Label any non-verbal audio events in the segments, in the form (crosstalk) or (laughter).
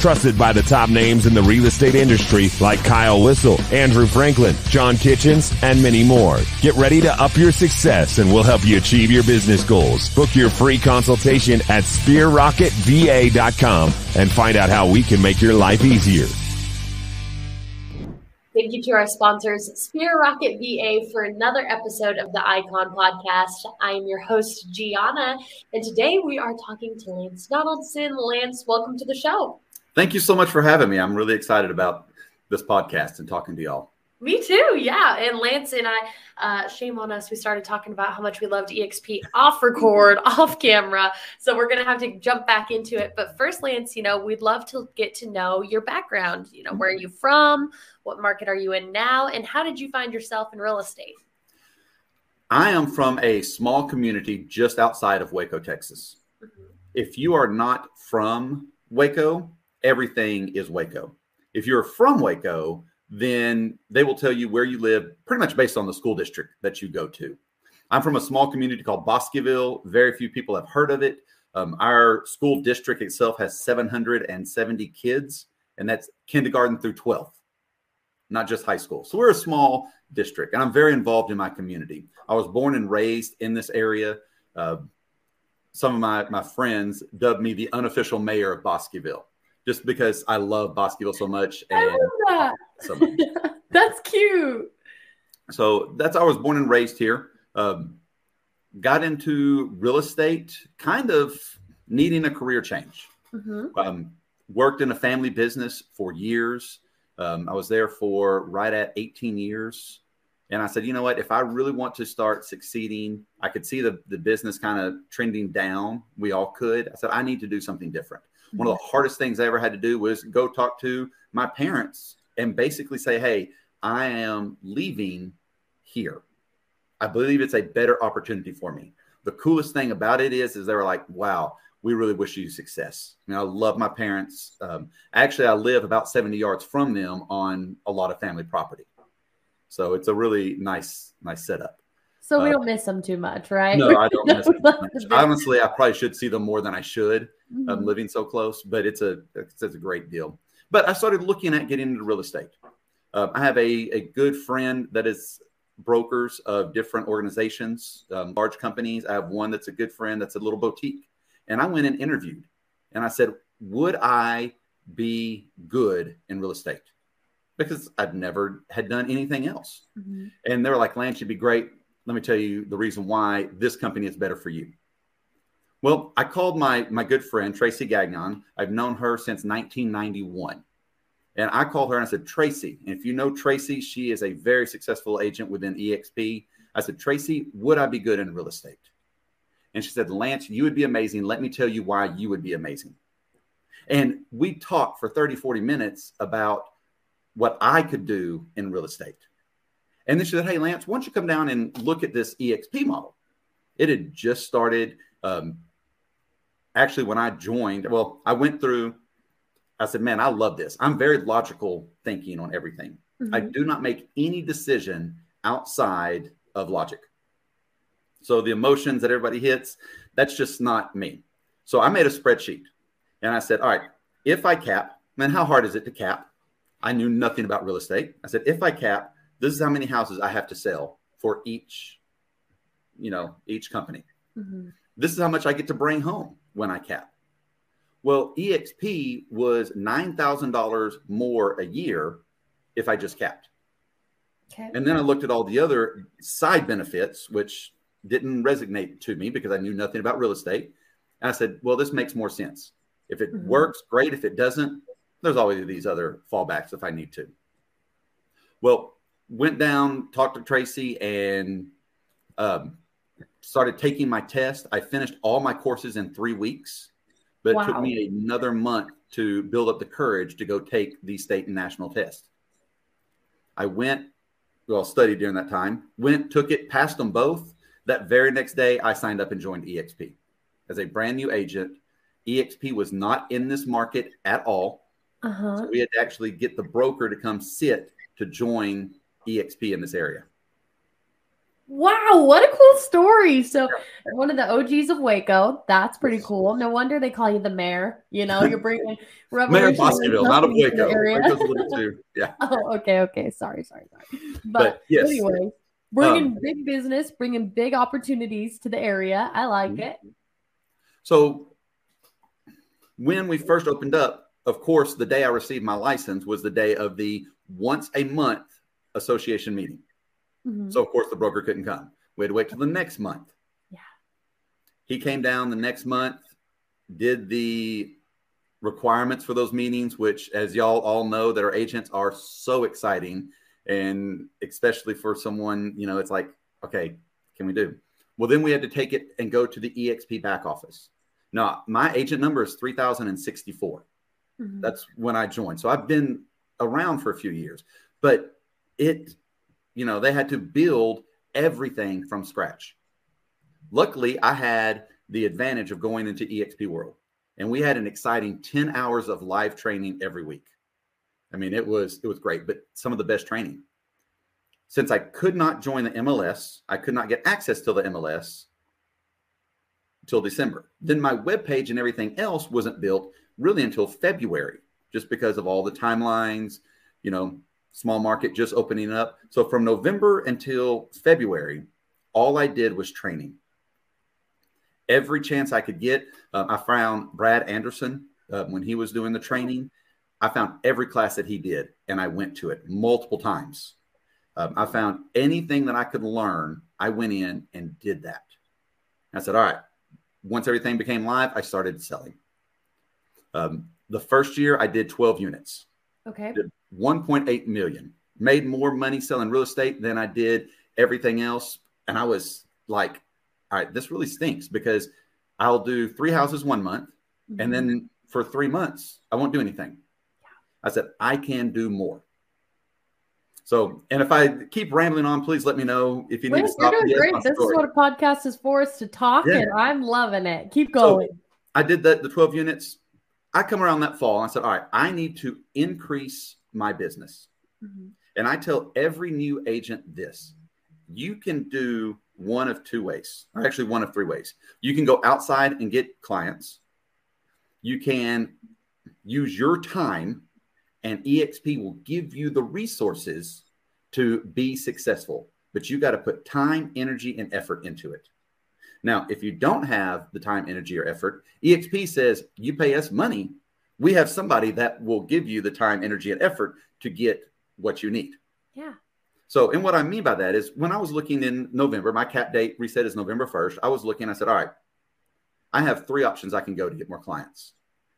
Trusted by the top names in the real estate industry like Kyle Whissel, Andrew Franklin, John Kitchens, and many more. Get ready to up your success and we'll help you achieve your business goals. Book your free consultation at sphererocketva.com and find out how we can make your life easier. Thank you to our sponsors, Sphere Rocket VA, for another episode of the Icon Podcast. I am your host, Gianna, and today we are talking to Lance Donaldson. Lance, welcome to the show. Thank you so much for having me. I'm really excited about this podcast and talking to y'all. Me too. Yeah. And Lance and I, uh, shame on us. We started talking about how much we loved EXP off record, (laughs) off camera. So we're going to have to jump back into it. But first, Lance, you know, we'd love to get to know your background. You know, where are you from? What market are you in now? And how did you find yourself in real estate? I am from a small community just outside of Waco, Texas. Mm-hmm. If you are not from Waco, everything is Waco. If you're from Waco, then they will tell you where you live pretty much based on the school district that you go to. I'm from a small community called Bosqueville. Very few people have heard of it. Um, our school district itself has 770 kids, and that's kindergarten through 12th, not just high school. So we're a small district, and I'm very involved in my community. I was born and raised in this area. Uh, some of my, my friends dubbed me the unofficial mayor of Bosqueville just because I love Bosqueville so much. And I love that. So much. (laughs) that's cute. So that's I was born and raised here. Um, got into real estate, kind of needing a career change. Mm-hmm. Um, worked in a family business for years. Um, I was there for right at 18 years. And I said, you know what? If I really want to start succeeding, I could see the, the business kind of trending down. We all could. I said, I need to do something different. One of the hardest things I ever had to do was go talk to my parents and basically say, Hey, I am leaving here. I believe it's a better opportunity for me. The coolest thing about it is, is they were like, wow, we really wish you success. Mean, I love my parents. Um, actually, I live about 70 yards from them on a lot of family property. So it's a really nice, nice setup. So we uh, don't miss them too much, right? No, I don't miss (laughs) them much. Honestly, I probably should see them more than I should. Um, mm-hmm. living so close, but it's a it's, it's, a great deal. But I started looking at getting into real estate. Uh, I have a, a good friend that is brokers of different organizations, um, large companies. I have one that's a good friend that's a little boutique. And I went and interviewed and I said, Would I be good in real estate? Because I've never had done anything else. Mm-hmm. And they were like, Lance, you'd be great let me tell you the reason why this company is better for you. Well, I called my my good friend Tracy Gagnon. I've known her since 1991. And I called her and I said, Tracy, and if you know Tracy, she is a very successful agent within EXP. I said, Tracy, would I be good in real estate? And she said, Lance, you would be amazing. Let me tell you why you would be amazing. And we talked for 30, 40 minutes about what I could do in real estate. And then she said, Hey, Lance, why don't you come down and look at this EXP model? It had just started. Um, actually, when I joined, well, I went through, I said, Man, I love this. I'm very logical thinking on everything. Mm-hmm. I do not make any decision outside of logic. So the emotions that everybody hits, that's just not me. So I made a spreadsheet and I said, All right, if I cap, man, how hard is it to cap? I knew nothing about real estate. I said, if I cap, this is how many houses I have to sell for each, you know, each company. Mm-hmm. This is how much I get to bring home when I cap. Well, EXP was $9,000 more a year if I just capped. Okay. And then I looked at all the other side benefits, which didn't resonate to me because I knew nothing about real estate. And I said, well, this makes more sense. If it mm-hmm. works, great. If it doesn't, there's always these other fallbacks if I need to. Well, went down, talked to Tracy, and um, started taking my test. I finished all my courses in three weeks, but wow. it took me another month to build up the courage to go take the state and national test. I went, well, studied during that time, went, took it, passed them both. That very next day, I signed up and joined EXP as a brand new agent. EXP was not in this market at all. Uh-huh. So we had to actually get the broker to come sit to join EXP in this area. Wow, what a cool story. So, one of the OGs of Waco. That's pretty cool. No wonder they call you the mayor. You know, you're bringing (laughs) Mayor of Bosqueville, not of Waco. Waco's a little too, (laughs) yeah. Oh, okay, okay. Sorry, sorry, sorry. But, but yes. anyway, bringing um, big business, bringing big opportunities to the area. I like mm-hmm. it. So, when we first opened up, of course, the day I received my license was the day of the once a month association meeting. Mm-hmm. So of course the broker couldn't come. We had to wait till the next month. Yeah. He came down the next month, did the requirements for those meetings, which as y'all all know that our agents are so exciting. And especially for someone, you know, it's like, okay, can we do? Well, then we had to take it and go to the EXP back office. Now, my agent number is 3064. Mm-hmm. That's when I joined. So I've been around for a few years, but it you know, they had to build everything from scratch. Luckily, I had the advantage of going into EXP World, and we had an exciting 10 hours of live training every week. I mean, it was it was great, but some of the best training. Since I could not join the MLS, I could not get access to the MLS until December. Then my web page and everything else wasn't built really until February, just because of all the timelines, you know, small market just opening up. So from November until February, all I did was training. Every chance I could get, uh, I found Brad Anderson uh, when he was doing the training. I found every class that he did and I went to it multiple times. Um, I found anything that I could learn, I went in and did that. I said, All right, once everything became live, I started selling. Um, the first year, I did 12 units. Okay. 1.8 million. Made more money selling real estate than I did everything else. And I was like, all right, this really stinks because I'll do three houses one month. Mm-hmm. And then for three months, I won't do anything. I said, I can do more. So, and if I keep rambling on, please let me know if you Wait, need to stop. You're doing great. This story. is what a podcast is for us to talk, yeah. and I'm loving it. Keep going. So I did that, the 12 units. I come around that fall and I said, all right, I need to increase my business. Mm-hmm. And I tell every new agent this you can do one of two ways, or actually one of three ways. You can go outside and get clients, you can use your time, and EXP will give you the resources to be successful. But you got to put time, energy, and effort into it. Now, if you don't have the time, energy, or effort, EXP says you pay us money we have somebody that will give you the time, energy, and effort to get what you need. Yeah. So, and what I mean by that is when I was looking in November, my cap date reset is November 1st. I was looking, I said, all right, I have three options I can go to get more clients.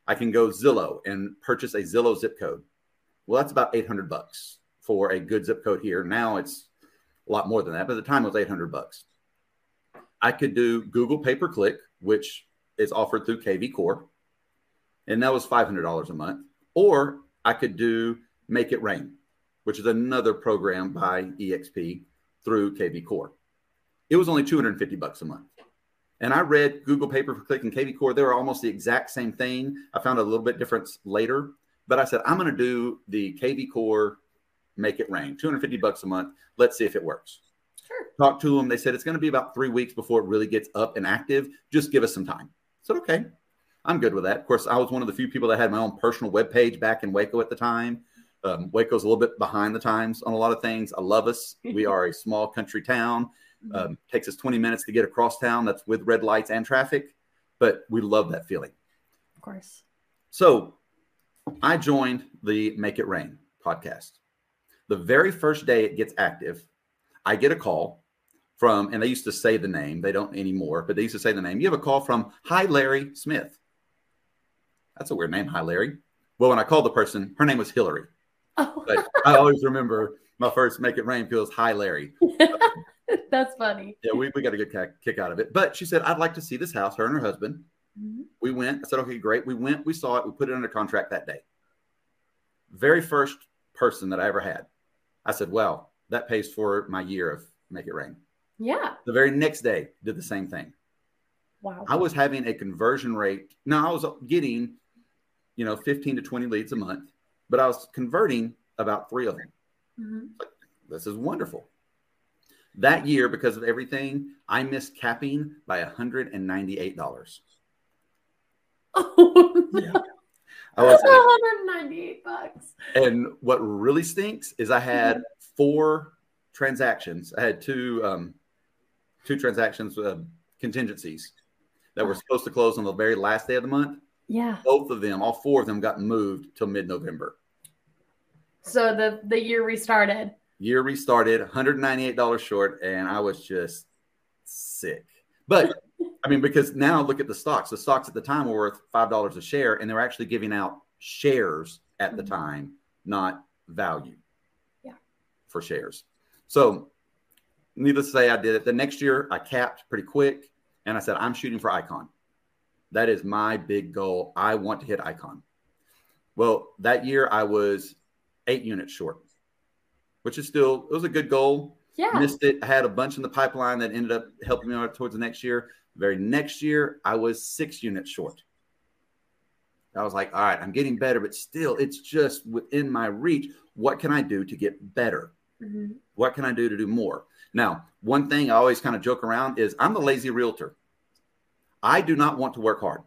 I can go Zillow and purchase a Zillow zip code. Well, that's about 800 bucks for a good zip code here. Now it's a lot more than that, but at the time it was 800 bucks. I could do Google pay per click, which is offered through KV Core and that was $500 a month. Or I could do Make It Rain, which is another program by EXP through KV Core. It was only 250 bucks a month. And I read Google Pay Per Click and KV Core. They were almost the exact same thing. I found a little bit difference later, but I said, I'm going to do the KV Core Make It Rain, 250 bucks a month. Let's see if it works. Sure. Talk to them. They said it's going to be about three weeks before it really gets up and active. Just give us some time. I said, okay. I'm good with that. Of course, I was one of the few people that had my own personal webpage back in Waco at the time. Um, Waco's a little bit behind the times on a lot of things. I love us. (laughs) We are a small country town. Mm-hmm. Um, takes us 20 minutes to get across town. That's with red lights and traffic, but we love that feeling. Of course. So I joined the Make It Rain podcast. The very first day it gets active, I get a call from, and they used to say the name, they don't anymore, but they used to say the name. You have a call from Hi Larry Smith. That's a weird name. Hi, Larry. Well, when I called the person, her name was Hillary. Oh. But I always remember my first Make It Rain feels Hi, Larry. (laughs) That's funny. Yeah, we, we got a good kick out of it. But she said, I'd like to see this house, her and her husband. Mm-hmm. We went. I said, okay, great. We went, we saw it, we put it under contract that day. Very first person that I ever had. I said, well, that pays for my year of Make It Rain. Yeah. The very next day, did the same thing. Wow. I was having a conversion rate. Now I was getting, you know, 15 to 20 leads a month, but I was converting about three of them. Mm-hmm. This is wonderful. That year, because of everything, I missed capping by $198. (laughs) Oh, no. yeah. I was 198 (laughs) bucks. And what really stinks is I had mm-hmm. Four transactions. I had two um, two transactions uh, contingencies that were supposed to close on the very last day of the month. Yeah. Both of them, all four of them got moved till mid-November. So the the year restarted. Year restarted, $198 short, and I was just sick. But I mean, because now look at the stocks. The stocks at the time were worth five dollars a share, and they were actually giving out shares at the mm-hmm. time, not value. For shares. So, needless to say, I did it. The next year, I capped pretty quick, and I said, I'm shooting for icon. That is my big goal. I want to hit icon. Well, that year I was eight units short, which is still it was a good goal. Yeah. Missed it. I had a bunch in the pipeline that ended up helping me out towards the next year. The very next year, I was six units short. I was like, all right, I'm getting better, but still, it's just within my reach. What can I do to get better? Mm-hmm. What can I do to do more? Now, one thing I always kind of joke around is I'm the lazy realtor. I do not want to work hard.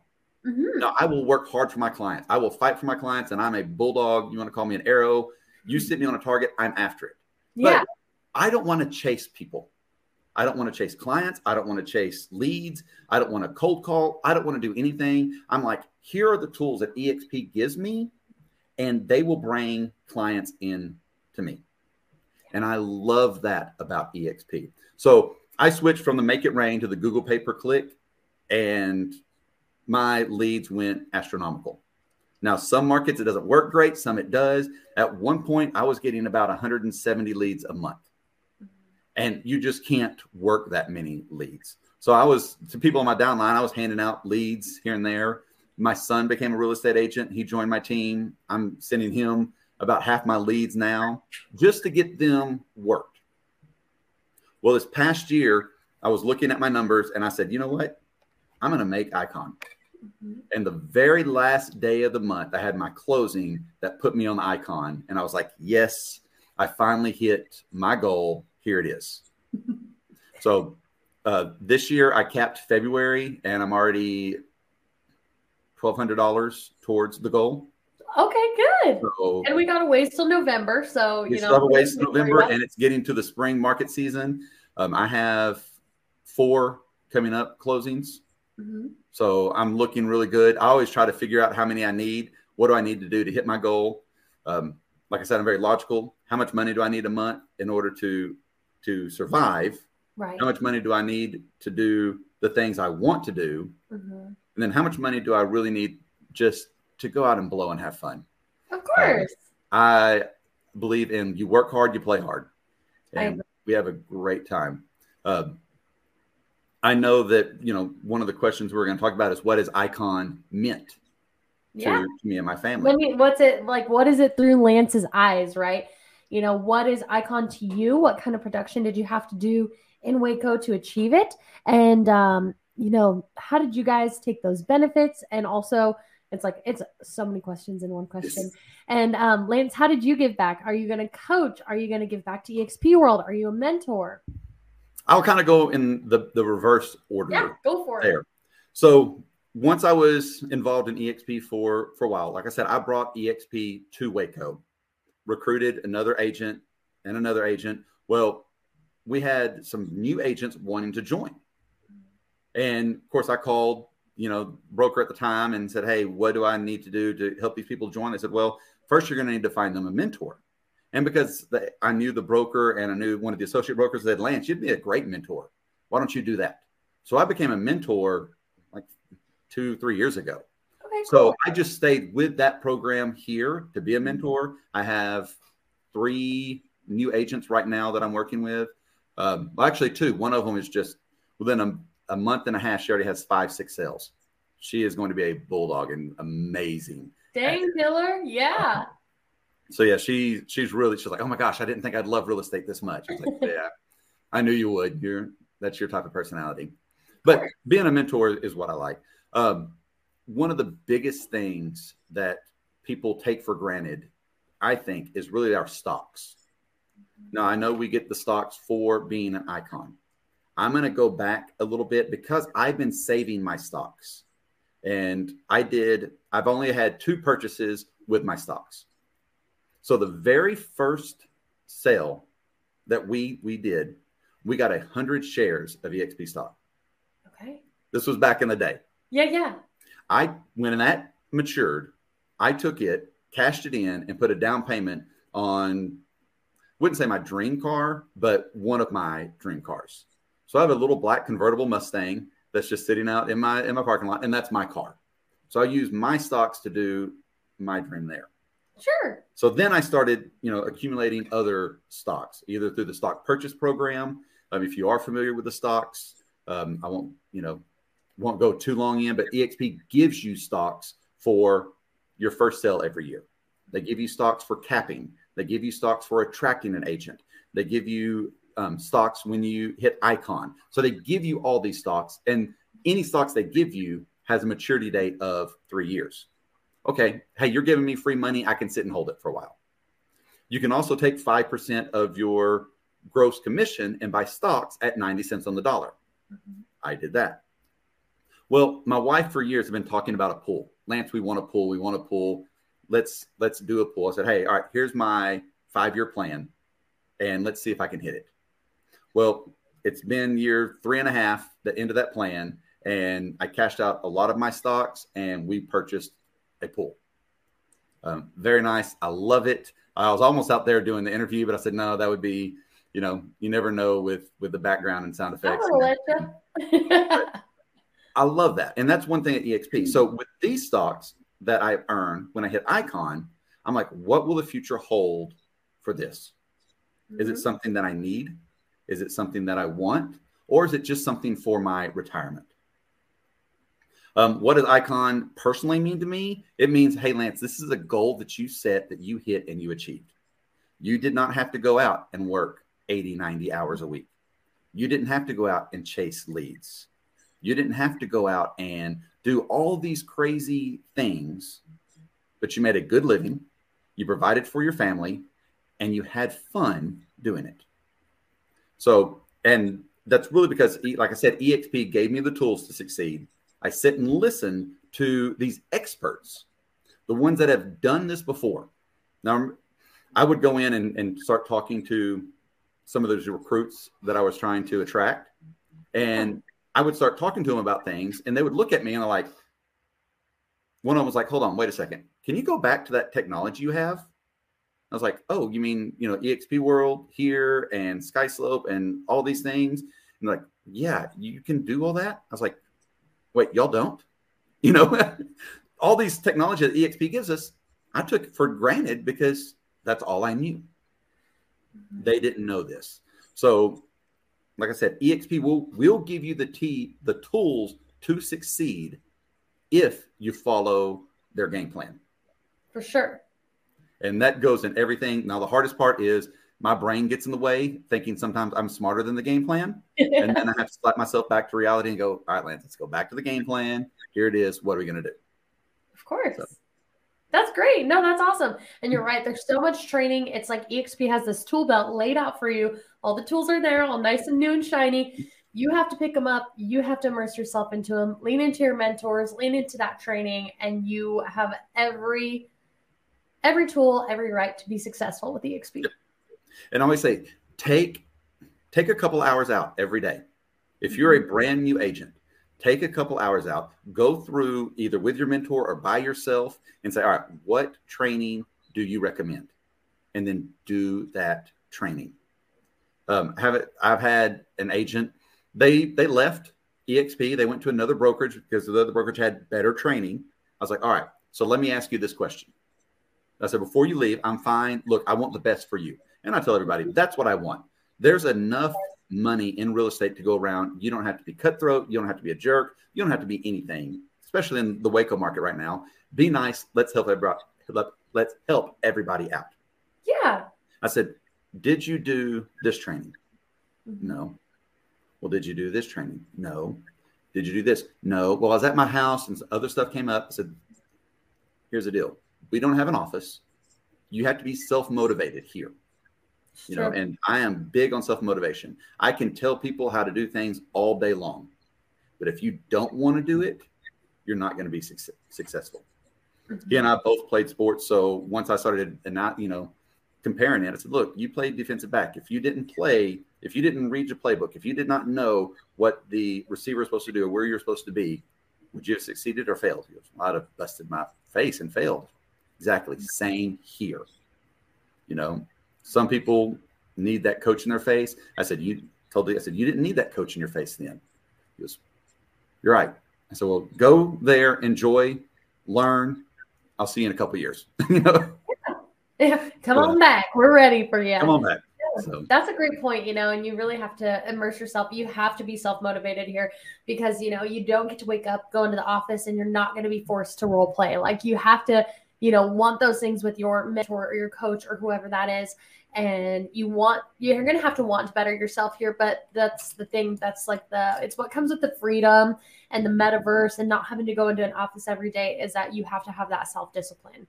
Mm-hmm. Now, I will work hard for my clients. I will fight for my clients, and I'm a bulldog. You want to call me an arrow? You sit me on a target, I'm after it. Yeah. But I don't want to chase people. I don't want to chase clients. I don't want to chase leads. I don't want to cold call. I don't want to do anything. I'm like, here are the tools that EXP gives me, and they will bring clients in to me. And I love that about EXP. So I switched from the Make It Rain to the Google Pay Per Click, and my leads went astronomical. Now, some markets it doesn't work great, some it does. At one point, I was getting about 170 leads a month mm-hmm. and you just can't work that many leads. So I was to people on my downline, I was handing out leads here and there. My son became a real estate agent. He joined my team. I'm sending him about half my leads now just to get them worked. Well, this past year, I was looking at my numbers and I said, you know what? I'm going to make Icon. Mm-hmm. And the very last day of the month, I had my closing that put me on the Icon. And I was like, yes, I finally hit my goal here it is. (laughs) so uh, this year I capped February and I'm already twelve hundred dollars towards the goal. Okay, good. So, and we got a ways till November, so you know, still have a ways till November, and it's getting to the spring market season. Um, I have four coming up closings, mm-hmm. so I'm looking really good. I always try to figure out how many I need. What do I need to do to hit my goal? Um, like I said, I'm very logical. How much money do I need a month in order to to survive. Right. How much money do I need to do the things I want to do? Mm-hmm. And then how much money do I really need just to go out and blow and have fun? Of course. Um, I believe in you work hard, you play hard. And we have a great time. Uh, I know that, you know, one of the questions we're going to talk about is what is icon meant yeah. to, me and my family. what's it like? What is it through Lance's eyes, right? You know, what is Icon to you? What kind of production did you have to do in Waco to achieve it? And, um, you know, how did you guys take those benefits? And also, it's like it's so many questions in one question. And um, Lance, how did you give back? Are you going to coach? Are you going to give back to EXP World? Are you a mentor? I'll kind of go in the the reverse order. Yeah, go for there. it. So once I was involved in EXP for for a while, like I said, I brought EXP to Waco recruited another agent and another agent. Well, we had some new agents wanting to join. And of course, I called, you know, broker at the time and said, Hey, what do I need to do to help these people join? They said, Well, first you're going to need to find them a mentor. And because the, I knew the broker and I knew one of the associate brokers said, Lance, you'd be a great mentor. Why don't you do that? So I became a mentor like two, three years ago. Okay, So I just stayed with that program here to be a mentor. I have three new agents right now that I'm working with. Um, well, actually, two. One of them is just within a, a month and a half. She already has five, six sales. She is going to be a bulldog and amazing. Dang, killer! Yeah. So yeah, she she's really she's like, oh my gosh, I didn't think I'd love real estate this much. I was like, (laughs) yeah, I knew you would. You're that's your type of personality. But being a mentor is what I like. Um, one of the biggest things that people take for granted, I think, is really our stocks. Now, I know we get the stocks for being an icon. I'm going to go back a little bit because I've been saving my stocks. And I did, I've only had two purchases with my stocks. So the very first sale that we we did, we got a hundred shares of EXP stock. Okay. This was back in the day. Yeah, yeah. I when that matured, I took it, cashed it in, and put a down payment on wouldn't say my dream car, but one of my dream cars. So I have a little black convertible Mustang that's just sitting out in my in my parking lot, and that's my car. So I use my stocks to do my dream there. Sure. So then I started, you know, accumulating other stocks, either through the stock purchase program. Um, if you are familiar with the stocks, um, I won't, you know, won't go too long in, but EXP gives you stocks for your first sale every year. They give you stocks for capping. They give you stocks for attracting an agent. They give you um, stocks when you hit icon. So they give you all these stocks, and any stocks they give you has a maturity date of three years. Okay, hey, you're giving me free money. I can sit and hold it for a while. You can also take 5% of your gross commission and buy stocks at 90 cents on the dollar. Mm-hmm. I did that. Well, my wife for years have been talking about a pool. Lance, we want a pool. We want a pool. Let's let's do a pool. I said, hey, all right, here's my five year plan, and let's see if I can hit it. Well, it's been year three and a half, the end of that plan, and I cashed out a lot of my stocks, and we purchased a pool. Um, very nice. I love it. I was almost out there doing the interview, but I said no, that would be, you know, you never know with with the background and sound effects. (laughs) I love that. And that's one thing at EXP. So with these stocks that I earn when I hit icon, I'm like, what will the future hold for this? Mm-hmm. Is it mm-hmm. something that I need? Is it something that I want? Or is it just something for my retirement? Um, what does icon personally mean to me? It means, hey, Lance, this is a goal that you set that you hit and you achieved. You did not have to go out and work 80, 90 hours a week. You didn't have to go out and chase leads. You didn't have to go out and do all these crazy things, but you made a good living, you provided for your family, and you had fun doing it. So, and that's really because, like I said, EXP gave me the tools to succeed. I sit and listen to these experts, the ones that have done this before. Now, I would go in and, and start talking to some of those recruits that I was trying to attract. And I would start talking to them about things, and they would look at me and they're like, one of them was like, hold on, wait a second. Can you go back to that technology you have? I was like, oh, you mean, you know, EXP World here and SkySlope and all these things? And like, yeah, you can do all that. I was like, wait, y'all don't? (laughs) You know, (laughs) all these technology that EXP gives us, I took for granted because that's all I knew. Mm-hmm. They didn't know this. So like I said, EXP will will give you the t the tools to succeed if you follow their game plan. For sure. And that goes in everything. Now the hardest part is my brain gets in the way, thinking sometimes I'm smarter than the game plan. and then I have to slap myself back to reality and go, all right, Lance, let's go back to the game plan. Here it is. What are we going to do? Of course. So. That's great. No, that's awesome. And you're right. There's so much training. It's like EXP has this tool belt laid out for you. All the tools are there, all nice and new and shiny. You have to pick them up. You have to immerse yourself into them. Lean into your mentors. Lean into that training, and you have every every tool, every right to be successful with EXP. And I always say, take take a couple hours out every day. If you're a mm-hmm. brand new agent, take a couple hours out, go through either with your mentor or by yourself and say, all right, what training do you recommend? And then do that training. Um, have it, I've had an agent, they they left EXP, they went to another brokerage because the other brokerage had better training. I was like, all right, so let me ask you this question. I said, before you leave, I'm fine. Look, I want the best for you. And I tell everybody, that's what I want. There's enough money in real estate to go around. You don't have to be cutthroat. You don't have to be a jerk. You don't have to be anything, especially in the Waco market right now. Be nice. Let's help everybody. Let's help everybody out. Yeah. I said, did you do this training? Mm-hmm. No. Well, did you do this training? No. Did you do this? No. Well, I was at my house and other stuff came up. I said, here's the deal. We don't have an office. You have to be self motivated here. You sure. know, and I am big on self motivation. I can tell people how to do things all day long, but if you don't want to do it, you're not going to be su- successful. Mm-hmm. He and I both played sports, so once I started and not, you know, comparing it, I said, "Look, you played defensive back. If you didn't play, if you didn't read your playbook, if you did not know what the receiver is supposed to do or where you're supposed to be, would you have succeeded or failed? I'd have busted my face and failed. Exactly. Same here. You know, some people need that coach in their face. I said, you told me, I said, you didn't need that coach in your face then. He goes, you're right. I said, well, go there, enjoy, learn. I'll see you in a couple years. (laughs) you know? Yeah. Come on back. We're ready for you. Come on back. So. That's a great point, you know, and you really have to immerse yourself. You have to be self motivated here because, you know, you don't get to wake up, go into the office, and you're not going to be forced to role play. Like, you have to, you know, want those things with your mentor or your coach or whoever that is. And you want, you're going to have to want to better yourself here. But that's the thing that's like the, it's what comes with the freedom and the metaverse and not having to go into an office every day is that you have to have that self discipline.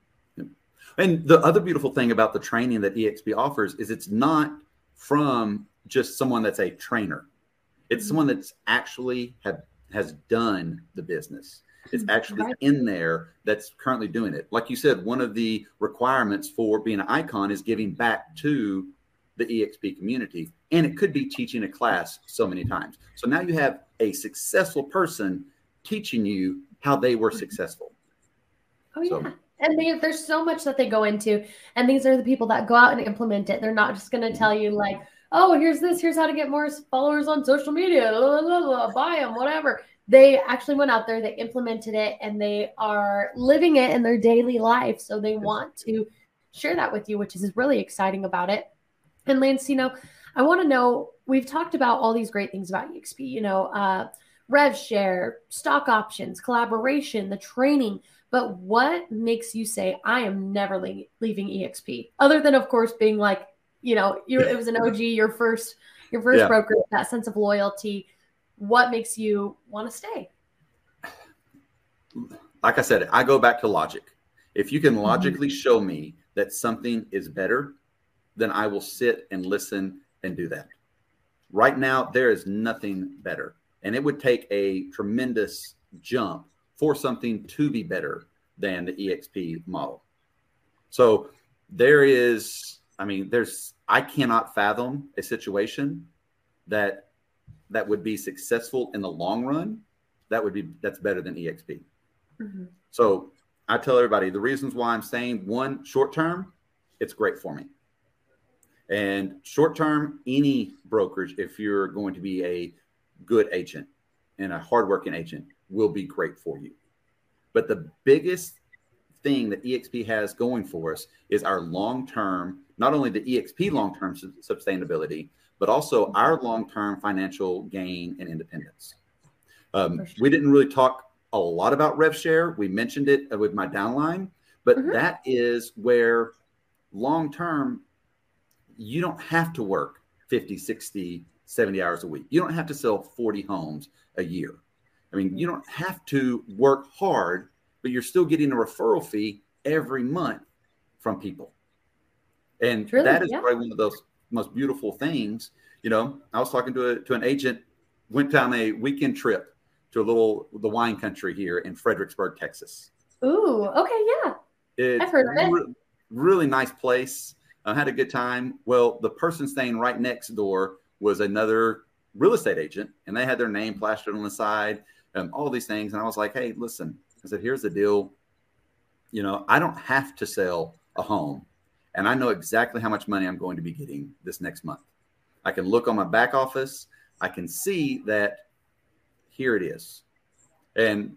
And the other beautiful thing about the training that EXP offers is it's not from just someone that's a trainer. It's mm-hmm. someone that's actually have has done the business. It's mm-hmm. actually right. in there that's currently doing it. Like you said, one of the requirements for being an icon is giving back to the EXP community. And it could be teaching a class so many times. So now you have a successful person teaching you how they were mm-hmm. successful. Oh, yeah. So, and they, there's so much that they go into and these are the people that go out and implement it they're not just going to tell you like oh here's this here's how to get more followers on social media blah, blah, blah, buy them whatever they actually went out there they implemented it and they are living it in their daily life so they want to share that with you which is really exciting about it and lance you know i want to know we've talked about all these great things about exp you know uh rev share stock options collaboration the training but what makes you say, I am never le- leaving EXP? Other than, of course, being like, you know, it was an OG, your first, your first yeah. broker, that sense of loyalty. What makes you want to stay? Like I said, I go back to logic. If you can mm-hmm. logically show me that something is better, then I will sit and listen and do that. Right now, there is nothing better. And it would take a tremendous jump for something to be better than the EXP model. So there is, I mean, there's, I cannot fathom a situation that that would be successful in the long run. That would be that's better than EXP. Mm-hmm. So I tell everybody the reasons why I'm saying one short term, it's great for me. And short term, any brokerage, if you're going to be a good agent and a hardworking agent, will be great for you. But the biggest thing that EXP has going for us is our long term, not only the EXP long term su- sustainability, but also our long term financial gain and independence. Um, sure. We didn't really talk a lot about rev share. We mentioned it with my downline, but mm-hmm. that is where long term, you don't have to work 50, 60, 70 hours a week. You don't have to sell 40 homes a year. I mean, you don't have to work hard, but you're still getting a referral fee every month from people. And really, that is yeah. probably one of those most beautiful things. You know, I was talking to a, to an agent, went on a weekend trip to a little the wine country here in Fredericksburg, Texas. Ooh, okay, yeah. It, I've heard of it. Re- really nice place. I had a good time. Well, the person staying right next door was another real estate agent, and they had their name plastered on the side um, all these things. And I was like, hey, listen, I said, here's the deal. You know, I don't have to sell a home, and I know exactly how much money I'm going to be getting this next month. I can look on my back office, I can see that here it is. And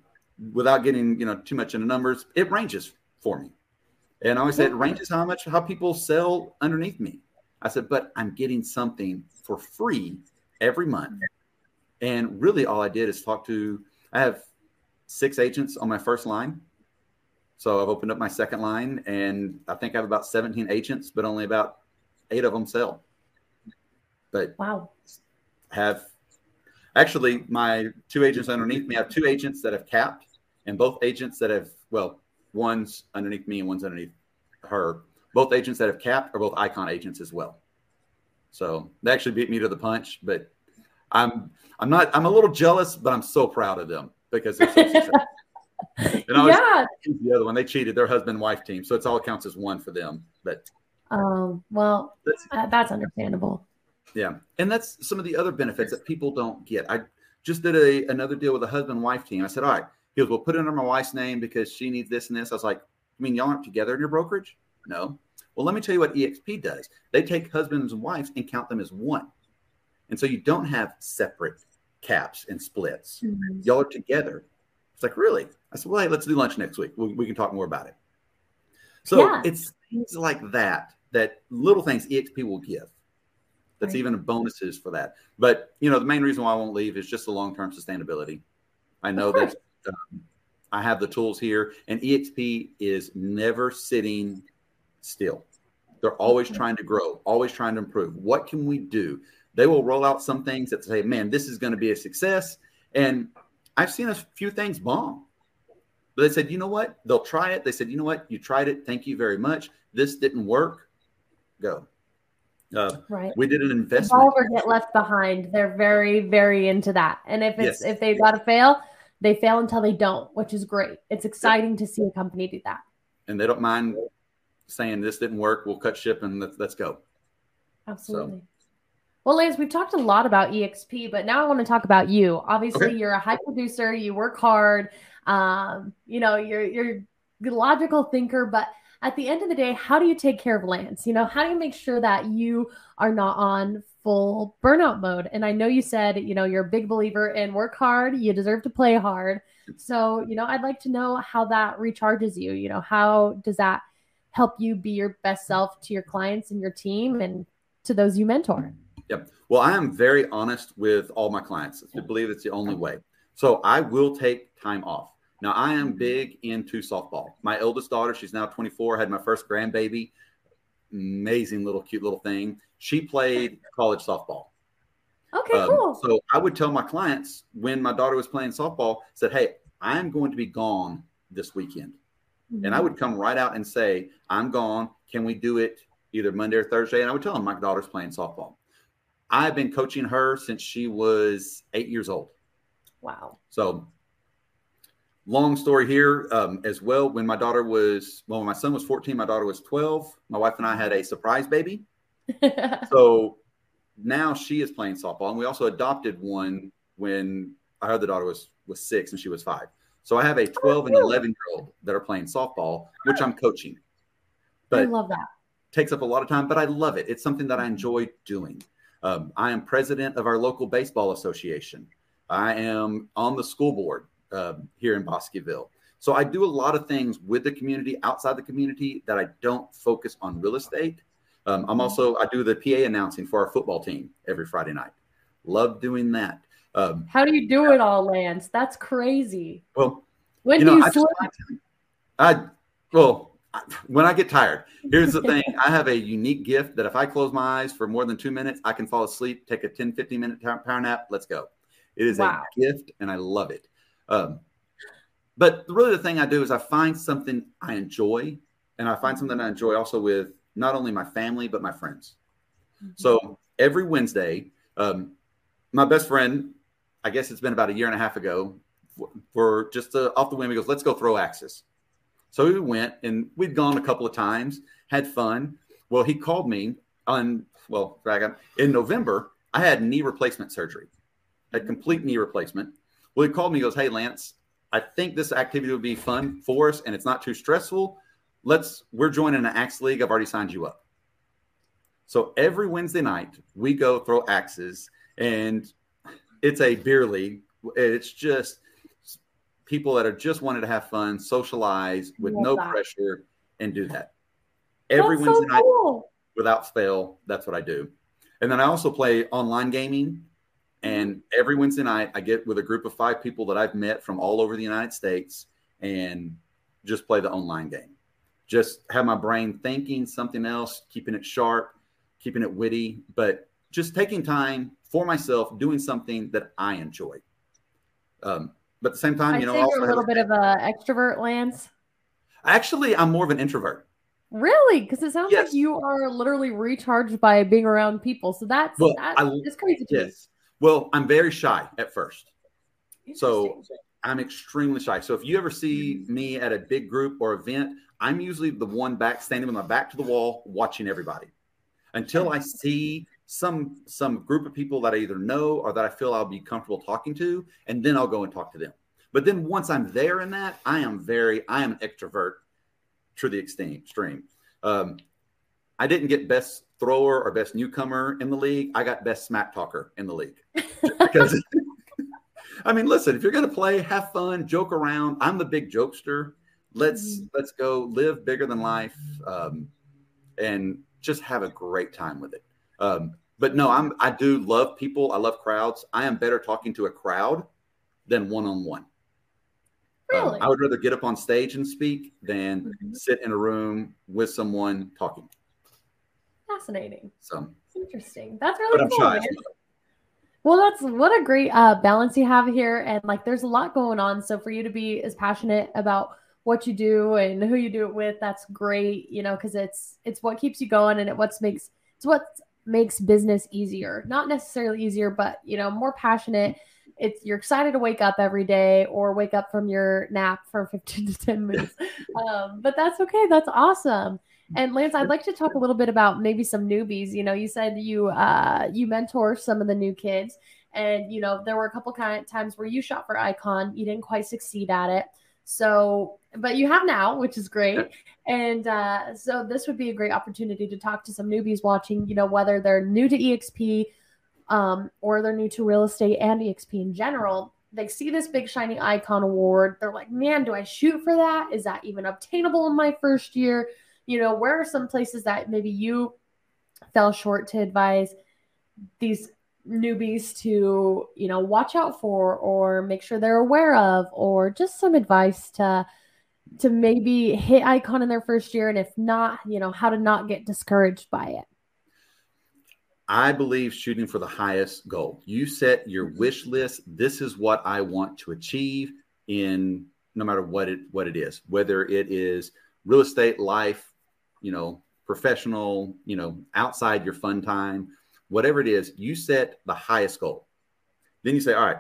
without getting, you know, too much into numbers, it ranges for me. And I always say it ranges how much how people sell underneath me. I said, but I'm getting something for free every month. And really all I did is talk to I have six agents on my first line. So I've opened up my second line, and I think I have about 17 agents, but only about eight of them sell. But wow, have actually my two agents underneath me I have two agents that have capped and both agents that have well one's underneath me and one's underneath her. Both agents that have capped are both icon agents as well. So they actually beat me to the punch but i'm i'm not i'm a little jealous but i'm so proud of them because they're so (laughs) successful and I yeah. the other one they cheated their husband wife team so it's all counts as one for them but um well that's, uh, that's understandable yeah and that's some of the other benefits that people don't get i just did a another deal with a husband wife team i said all right he goes, Well, put it under my wife's name because she needs this and this. I was like, I mean, y'all aren't together in your brokerage? No. Well, let me tell you what EXP does. They take husbands and wives and count them as one. And so you don't have separate caps and splits. Mm-hmm. Y'all are together. It's like, really? I said, well, hey, let's do lunch next week. We, we can talk more about it. So yeah. it's things like that, that little things EXP will give. That's right. even bonuses for that. But, you know, the main reason why I won't leave is just the long term sustainability. I know that um, I have the tools here, and EXP is never sitting still. They're always trying to grow, always trying to improve. What can we do? They will roll out some things that say, man, this is going to be a success. And I've seen a few things bomb. But they said, you know what? They'll try it. They said, you know what? You tried it. Thank you very much. This didn't work. Go. Uh, right. We did an investment. Never get left behind. They're very, very into that. And if it's yes. if they've got to fail, they fail until they don't, which is great. It's exciting to see a company do that. And they don't mind saying this didn't work. We'll cut ship and let's, let's go. Absolutely. So. Well, Lance, we've talked a lot about EXP, but now I want to talk about you. Obviously, okay. you're a high producer. You work hard. Um, you know, you're you're a logical thinker, but at the end of the day, how do you take care of Lance? You know, how do you make sure that you are not on full burnout mode. And I know you said, you know, you're a big believer in work hard, you deserve to play hard. So, you know, I'd like to know how that recharges you. You know, how does that help you be your best self to your clients and your team and to those you mentor? Yep. Well, I am very honest with all my clients. I believe it's the only way. So I will take time off. Now, I am big into softball. My eldest daughter, she's now 24, had my first grandbaby. Amazing little, cute little thing. She played college softball. Okay, um, cool. So I would tell my clients when my daughter was playing softball, said, "Hey, I'm going to be gone this weekend," mm-hmm. and I would come right out and say, "I'm gone. Can we do it either Monday or Thursday?" And I would tell them my daughter's playing softball. I've been coaching her since she was eight years old. Wow. So long story here um, as well. When my daughter was, well, when my son was 14, my daughter was 12. My wife and I had a surprise baby. (laughs) so now she is playing softball, and we also adopted one when our other daughter was was six and she was five. So I have a 12 and 11 year old that are playing softball, which I'm coaching. But I love that. Takes up a lot of time, but I love it. It's something that I enjoy doing. Um, I am president of our local baseball association. I am on the school board uh, here in Bosqueville. So I do a lot of things with the community, outside the community, that I don't focus on real estate. Um, I'm also I do the PA announcing for our football team every Friday night. Love doing that. Um, How do you do it all, Lance? That's crazy. Well, when you know, do you I, sleep? I well, when I get tired. Here's the thing: I have a unique gift that if I close my eyes for more than two minutes, I can fall asleep, take a 10, 15 minute power nap. Let's go. It is wow. a gift, and I love it. Um, but really, the thing I do is I find something I enjoy, and I find something I enjoy also with not only my family but my friends. Mm-hmm. So every Wednesday, um, my best friend, I guess it's been about a year and a half ago, for just uh, off the whim, he goes, "Let's go throw axes." So we went, and we'd gone a couple of times, had fun. Well, he called me on well, in November. I had knee replacement surgery, a complete knee replacement. Well, he called me. He goes, "Hey, Lance, I think this activity would be fun for us, and it's not too stressful let's we're joining an axe league. I've already signed you up. So every Wednesday night we go throw axes, and it's a beer league. It's just people that are just wanting to have fun, socialize with no that. pressure, and do that every that's Wednesday so cool. night without fail. That's what I do. And then I also play online gaming. And every Wednesday night, I get with a group of five people that I've met from all over the United States and just play the online game just have my brain thinking something else, keeping it sharp, keeping it witty. But just taking time for myself, doing something that I enjoy. Um, but at the same time, I'd you know, you're a little bit of an extrovert, Lance. Actually, I'm more of an introvert. Really? Because it sounds yes. like you are literally recharged by being around people. So that's well, that's, I, crazy to yes. Well, I'm very shy at first. So I'm extremely shy. So if you ever see me at a big group or event, I'm usually the one back standing with my back to the wall watching everybody until I see some some group of people that I either know or that I feel I'll be comfortable talking to, and then I'll go and talk to them. But then once I'm there in that, I am very I am an extrovert to the extreme. Um, I didn't get best thrower or best newcomer in the league. I got best smack talker in the league (laughs) because. (laughs) I mean, listen, if you're going to play, have fun, joke around. I'm the big jokester. Let's mm-hmm. let's go live bigger than life, um, and just have a great time with it. Um, but no, I'm I do love people. I love crowds. I am better talking to a crowd than one on one. Really? Um, I would rather get up on stage and speak than mm-hmm. sit in a room with someone talking. Fascinating. So interesting. That's really cool. Well, that's what a great uh, balance you have here, and like, there's a lot going on. So for you to be as passionate about what you do and who you do it with, that's great. You know, because it's it's what keeps you going, and it what's makes it's what makes business easier. Not necessarily easier, but you know, more passionate. It's you're excited to wake up every day or wake up from your nap for (laughs) 15 to 10 minutes. um, but that's okay. That's awesome. And Lance, I'd like to talk a little bit about maybe some newbies. You know, you said you uh, you mentor some of the new kids, and you know there were a couple of times where you shot for icon, you didn't quite succeed at it. So, but you have now, which is great. And uh, so this would be a great opportunity to talk to some newbies watching, you know, whether they're new to EXP um, or they're new to real estate and EXP in general. They see this big shiny icon award. They're like, man, do I shoot for that? Is that even obtainable in my first year? You know, where are some places that maybe you fell short to advise these newbies to you know watch out for or make sure they're aware of or just some advice to to maybe hit icon in their first year and if not you know how to not get discouraged by it. I believe shooting for the highest goal. You set your wish list. This is what i want to achieve in no matter what it what it is whether it is real estate life you know professional you know outside your fun time whatever it is, you set the highest goal. Then you say, all right,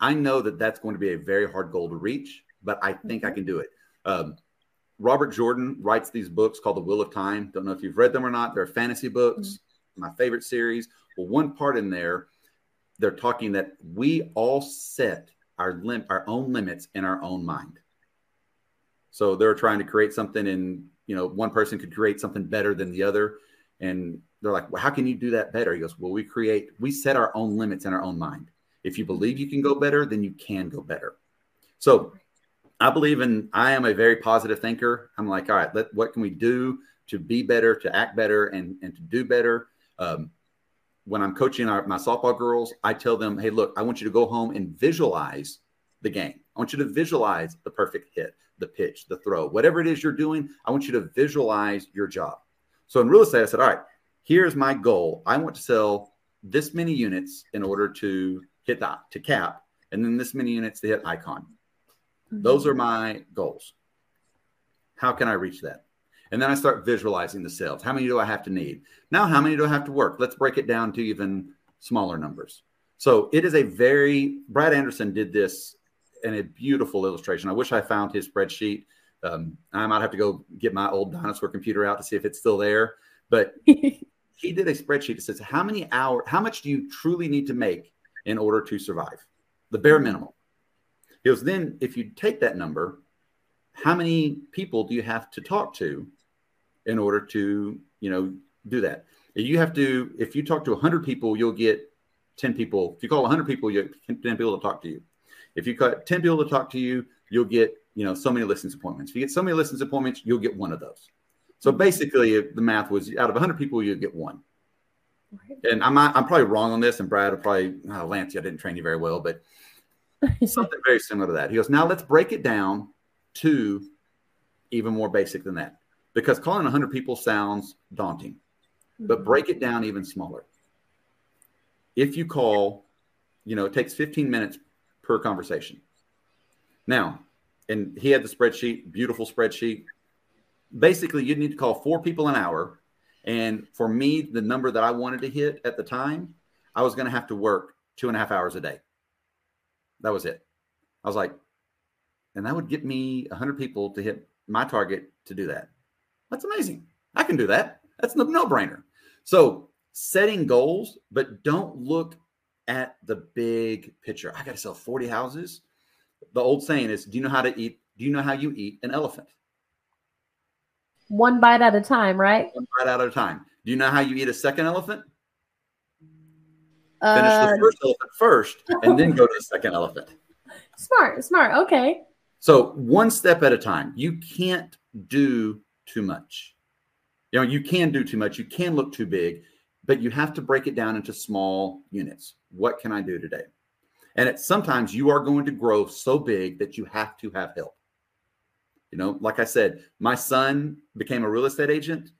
I know that that's going to be a very hard goal to reach, but I think I mm-hmm. can do it. Um, Robert Jordan writes these books called The Wheel of Time. Don't know if you've read them or not. They're fantasy books, mm-hmm. my favorite series. Well, one part in there, they're talking that we all set our lim- our own limits in our own mind. So they're trying to create something, and you know, one person could create something better than the other. And they're like, well, how can you do that better? He goes, well, we create, we set our own limits in our own mind. If you believe you can go better, then you can go better. So I believe in, I am a very positive thinker. I'm like, all right, let, what can we do to be better, to act better, and, and to do better? Um, when I'm coaching our, my softball girls, I tell them, hey, look, I want you to go home and visualize the game. I want you to visualize the perfect hit, the pitch, the throw, whatever it is you're doing. I want you to visualize your job. So in real estate, I said, all right, here's my goal. I want to sell this many units in order to hit that to cap, and then this many units to hit icon. Mm-hmm. Those are my goals. How can I reach that? And then I start visualizing the sales. How many do I have to need? Now, how many do I have to work? Let's break it down to even smaller numbers. So it is a very, Brad Anderson did this in a beautiful illustration. I wish I found his spreadsheet um, I might have to go get my old dinosaur computer out to see if it's still there. But (laughs) he did a spreadsheet that says how many hours, how much do you truly need to make in order to survive? The bare minimum. It was then if you take that number, how many people do you have to talk to in order to, you know, do that? You have to, if you talk to 100 people, you'll get 10 people. If you call 100 people, you get 10 people to talk to you. If you cut 10 people to talk to you, you'll get you know so many listings appointments. If you get so many listings appointments, you'll get one of those. So basically, the math was out of 100 people, you'd get one. And I'm not, I'm probably wrong on this, and Brad will probably oh, Lance, I didn't train you very well, but (laughs) something very similar to that. He goes, now let's break it down to even more basic than that, because calling 100 people sounds daunting, but mm-hmm. break it down even smaller. if you call, you know, it takes 15 minutes per conversation. Now, and he had the spreadsheet, beautiful spreadsheet. Basically, you'd need to call four people an hour. And for me, the number that I wanted to hit at the time, I was going to have to work two and a half hours a day. That was it. I was like, and that would get me 100 people to hit my target to do that. That's amazing. I can do that. That's a no brainer. So, setting goals, but don't look at the big picture. I got to sell 40 houses. The old saying is, do you know how to eat? Do you know how you eat an elephant? One bite at a time, right? One bite at a time. Do you know how you eat a second elephant? Uh, Finish the first elephant first and then go to the second elephant. Smart, smart. Okay. So one step at a time. You can't do too much. You know, you can do too much. You can look too big, but you have to break it down into small units. What can I do today? And it, sometimes you are going to grow so big that you have to have help. You know, like I said, my son became a real estate agent.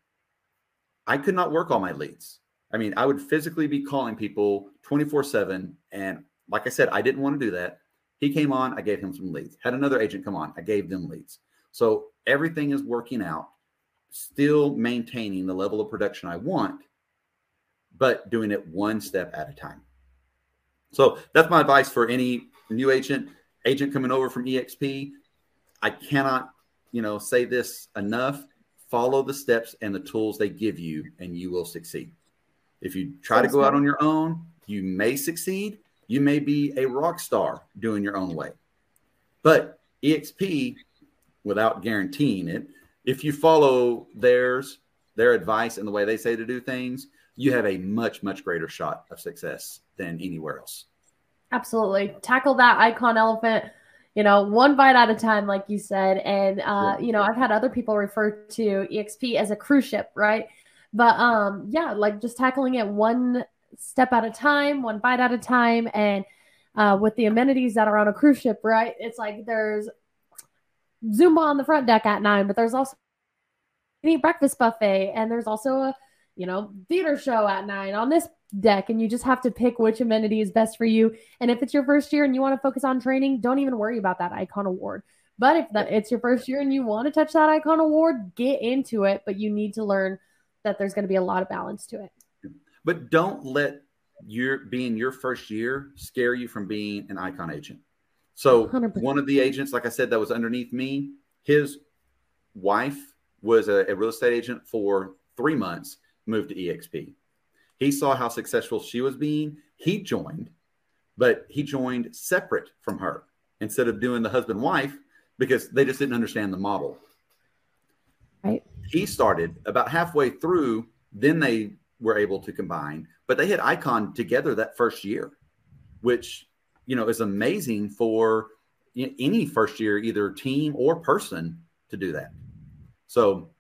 I could not work all my leads. I mean, I would physically be calling people 24 7. And like I said, I didn't want to do that. He came on, I gave him some leads. Had another agent come on, I gave them leads. So everything is working out, still maintaining the level of production I want, but doing it one step at a time. So that's my advice for any new agent, agent coming over from EXP. I cannot, you know, say this enough. Follow the steps and the tools they give you, and you will succeed. If you try to go out on your own, you may succeed. You may be a rock star doing your own way. But EXP, without guaranteeing it, if you follow theirs, their advice and the way they say to do things, you have a much, much greater shot of success than anywhere else. Absolutely. Tackle that icon elephant, you know, one bite at a time, like you said. And, uh, you know, I've had other people refer to EXP as a cruise ship, right? But, um, yeah, like just tackling it one step at a time, one bite at a time. And uh, with the amenities that are on a cruise ship, right? It's like there's Zumba on the front deck at nine, but there's also any breakfast buffet, and there's also a you know theater show at nine on this deck, and you just have to pick which amenity is best for you. And if it's your first year and you want to focus on training, don't even worry about that icon award. But if that it's your first year and you want to touch that icon award, get into it. But you need to learn that there's going to be a lot of balance to it. But don't let your being your first year scare you from being an icon agent. So 100%. one of the agents, like I said, that was underneath me, his wife was a, a, real estate agent for three months, moved to EXP. He saw how successful she was being. He joined, but he joined separate from her instead of doing the husband wife because they just didn't understand the model. Right. He started about halfway through, then they were able to combine, but they had Icon together that first year, which you know is amazing for any first year either team or person to do that. So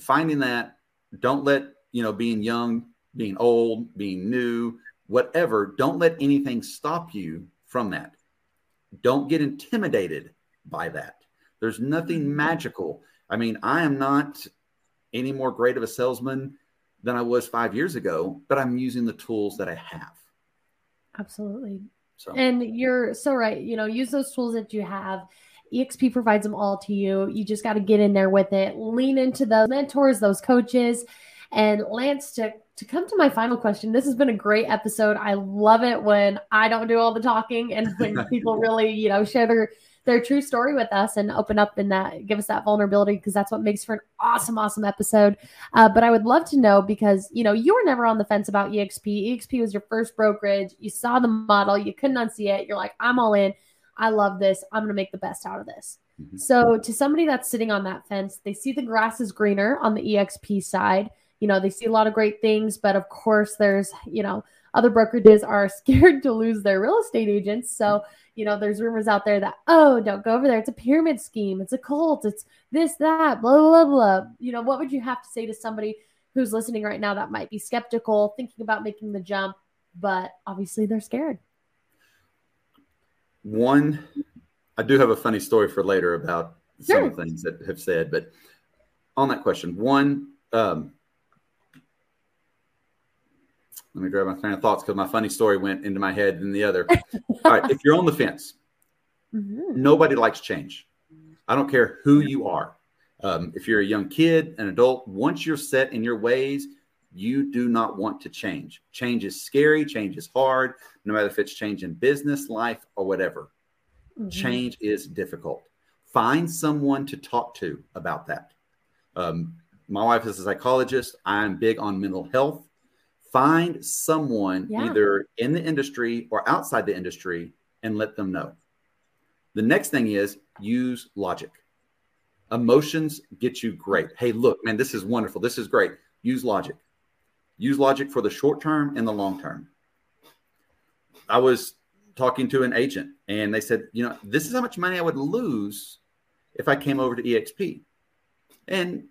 finding that, don't let you know being young, being old, being new, whatever, don't let anything stop you from that. Don't get intimidated by that. There's nothing mm-hmm. magical. I mean, I am not any more great of a salesman than I was five years ago, but I'm using the tools that I have. Absolutely. So. And you're so right. You know, use those tools that you have. EXP provides them all to you. You just got to get in there with it. Lean into those mentors, those coaches. And Lance, to, to come to my final question, this has been a great episode. I love it when I don't do all the talking and when (laughs) people really, you know, share their their true story with us and open up and that give us that vulnerability because that's what makes for an awesome, awesome episode. Uh, but I would love to know because you know you were never on the fence about EXP. EXP was your first brokerage. You saw the model, you couldn't unsee it. You're like, I'm all in. I love this. I'm going to make the best out of this. Mm-hmm. So, to somebody that's sitting on that fence, they see the grass is greener on the EXP side. You know, they see a lot of great things, but of course, there's, you know, other brokerages are (laughs) scared to lose their real estate agents. So, you know, there's rumors out there that, oh, don't go over there. It's a pyramid scheme. It's a cult. It's this, that, blah, blah, blah. You know, what would you have to say to somebody who's listening right now that might be skeptical, thinking about making the jump, but obviously they're scared? One, I do have a funny story for later about sure. some of the things that have said, but on that question, one, um, let me grab my train of thoughts because my funny story went into my head and the other. All right, if you're on the fence, mm-hmm. nobody likes change. I don't care who you are. Um, if you're a young kid, an adult, once you're set in your ways, you do not want to change. Change is scary, change is hard, no matter if it's change in business, life, or whatever. Mm-hmm. Change is difficult. Find someone to talk to about that. Um, my wife is a psychologist. I'm big on mental health. Find someone yeah. either in the industry or outside the industry and let them know. The next thing is use logic. Emotions get you great. Hey, look, man, this is wonderful. This is great. Use logic. Use logic for the short term and the long term. I was talking to an agent and they said, you know, this is how much money I would lose if I came over to EXP. And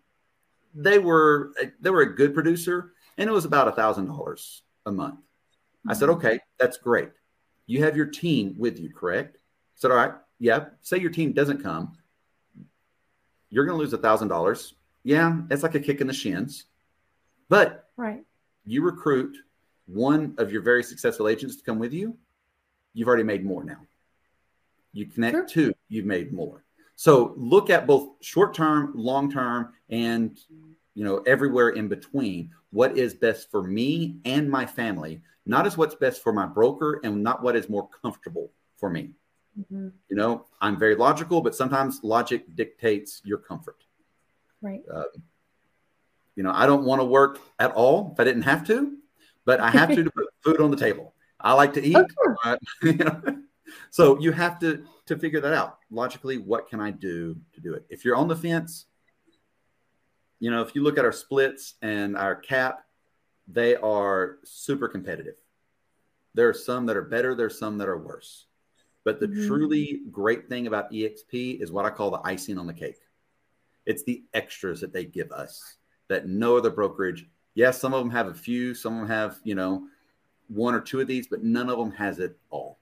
they were they were a good producer and it was about a thousand dollars a month. I said, mm-hmm. okay, that's great. You have your team with you, correct? I said, all right, yeah. Say your team doesn't come, you're going to lose a thousand dollars. Yeah, it's like a kick in the shins, but right, you recruit one of your very successful agents to come with you. You've already made more now. You connect sure. two, you've made more. So look at both short term, long term, and you know everywhere in between. What is best for me and my family, not as what's best for my broker, and not what is more comfortable for me. Mm-hmm. You know, I'm very logical, but sometimes logic dictates your comfort. Right. Uh, you know, I don't want to work at all if I didn't have to, but I have to to put food on the table. I like to eat. Okay. (laughs) you know? So you have to to figure that out logically. What can I do to do it? If you're on the fence, you know, if you look at our splits and our cap, they are super competitive. There are some that are better. There's some that are worse. But the mm-hmm. truly great thing about EXP is what I call the icing on the cake. It's the extras that they give us that no other brokerage. Yes, some of them have a few, some of them have, you know, one or two of these, but none of them has it all.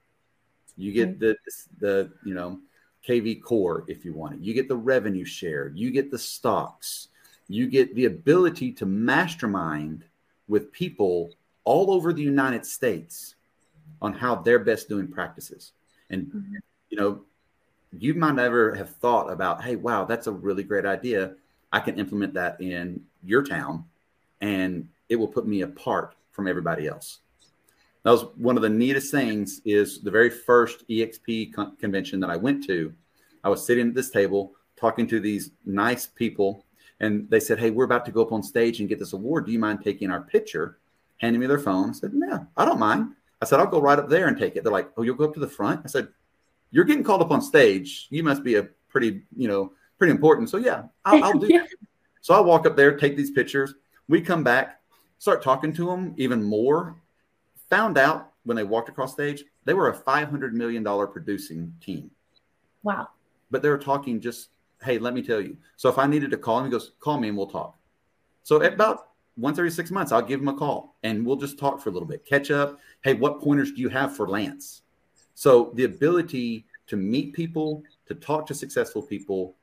You get the the you know kvCORE if you want it. You get the revenue share. You get the stocks. You get the ability to mastermind with people all over the United States on how they're best doing practices. And mm-hmm. you know, you might never have thought about, hey, wow, that's a really great idea. I can implement that in your town, and it will put me apart from everybody else. That was one of the neatest things. Is the very first EXP con- convention that I went to. I was sitting at this table talking to these nice people, and they said, "Hey, we're about to go up on stage and get this award. Do you mind taking our picture?" Handing me their phone. I said, "No, I don't mind." I said, I'll go right up there and take it. They're like, Oh, you'll go up to the front? I said, You're getting called up on stage. You must be a pretty, you know, pretty important. So yeah, I'll, I'll do (laughs) yeah. So I walk up there, take these pictures. We come back, start talking to them even more. Found out when they walked across stage, they were a $500 million producing team. Wow. But they were talking just, hey, let me tell you. So if I needed to call him, he goes, call me and we'll talk. So about once every six months, I'll give him a call and we'll just talk for a little bit, catch up. Hey, what pointers do you have for Lance? So the ability to meet people, to talk to successful people,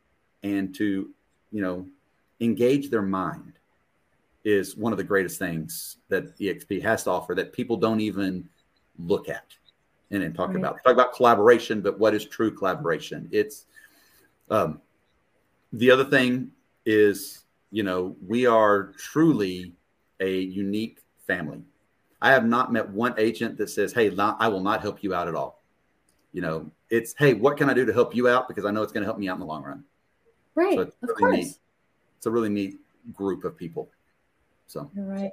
and to, you know, engage their mind is one of the greatest things that EXP has to offer that people don't even look at and, talk right. about. Talk about collaboration, but what is true collaboration? It's um, the other thing is you know, we are truly a unique family. I have not met one agent that says, Hey, I will not help you out at all. You know, it's, Hey, what can I do to help you out? Because I know it's going to help me out in the long run. Right. So of course. Neat. It's a really neat group of people. So, You're right.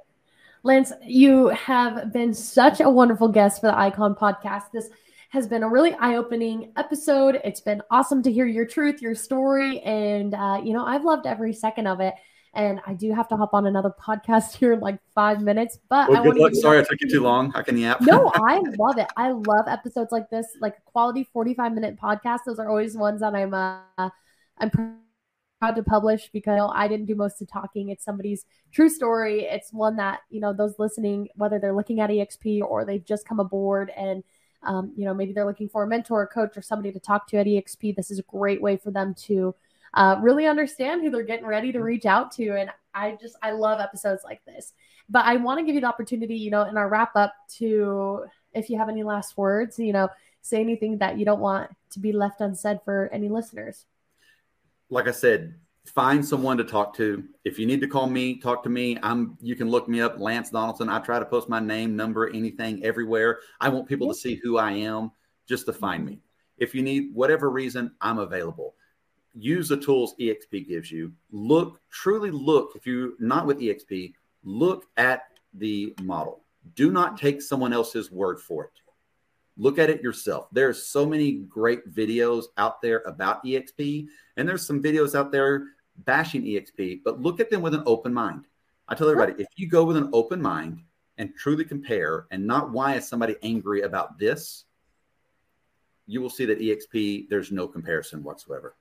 Lance, you have been such a wonderful guest for the Icon podcast. This has been a really eye opening episode. It's been awesome to hear your truth, your story. And, uh, you know, I've loved every second of it. And I do have to hop on another (laughs) podcast here in like five minutes. But well, I good luck. Sorry, I took you too long. How can you yap? no, (laughs) I love it. I love episodes like this, like quality 45 minute podcast. Those are always ones that I'm uh, I'm proud to publish because I didn't do most of talking. It's somebody's true story. It's one that, you know, those listening, whether they're looking at EXP or they've just come aboard and um, you know, maybe they're looking for a mentor, a coach, or somebody to talk to at EXP. This is a great way for them to uh, really understand who they're getting ready to reach out to. And I just I love episodes like this. But I want to give you the opportunity, you know, in our wrap up to if you have any last words, you know, say anything that you don't want to be left unsaid for any listeners. Like I said, find someone to talk to. If you need to call me, talk to me. I'm you can look me up, Lance Donaldson. I try to post my name, number, anything everywhere. I want people to see who I am just to find me. If you need whatever reason, I'm available. Use the tools EXP gives you. Look, truly look. If you're not with EXP, look at the model. Do not take someone else's word for it. Look at it yourself. There's so many great videos out there about EXP, and there's some videos out there bashing EXP, but look at them with an open mind. I tell everybody if you go with an open mind and truly compare and not why is somebody angry about this, you will see that EXP, there's no comparison whatsoever.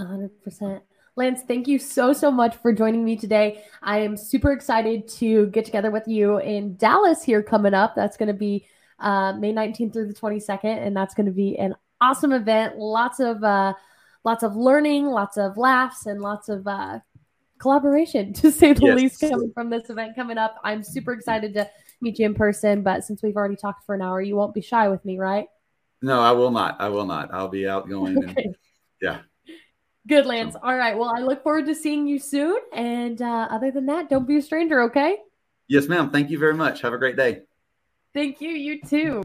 100%. Lance, thank you so, so much for joining me today. I am super excited to get together with you in Dallas here coming up. That's going to be uh, May 19th through the 22nd, and that's going to be an awesome event. Lots of uh, lots of learning, lots of laughs, and lots of uh, collaboration, (laughs) to say the yes. least, coming from this event coming up. I'm super excited to meet you in person, but since we've already talked for an hour, you won't be shy with me, right? No, I will not. I will not. I'll be outgoing. (laughs) Okay. And, yeah. Good, Lance. All right. Well, I look forward to seeing you soon. And uh, other than that, don't be a stranger, okay? Yes, ma'am. Thank you very much. Have a great day. Thank you. You too.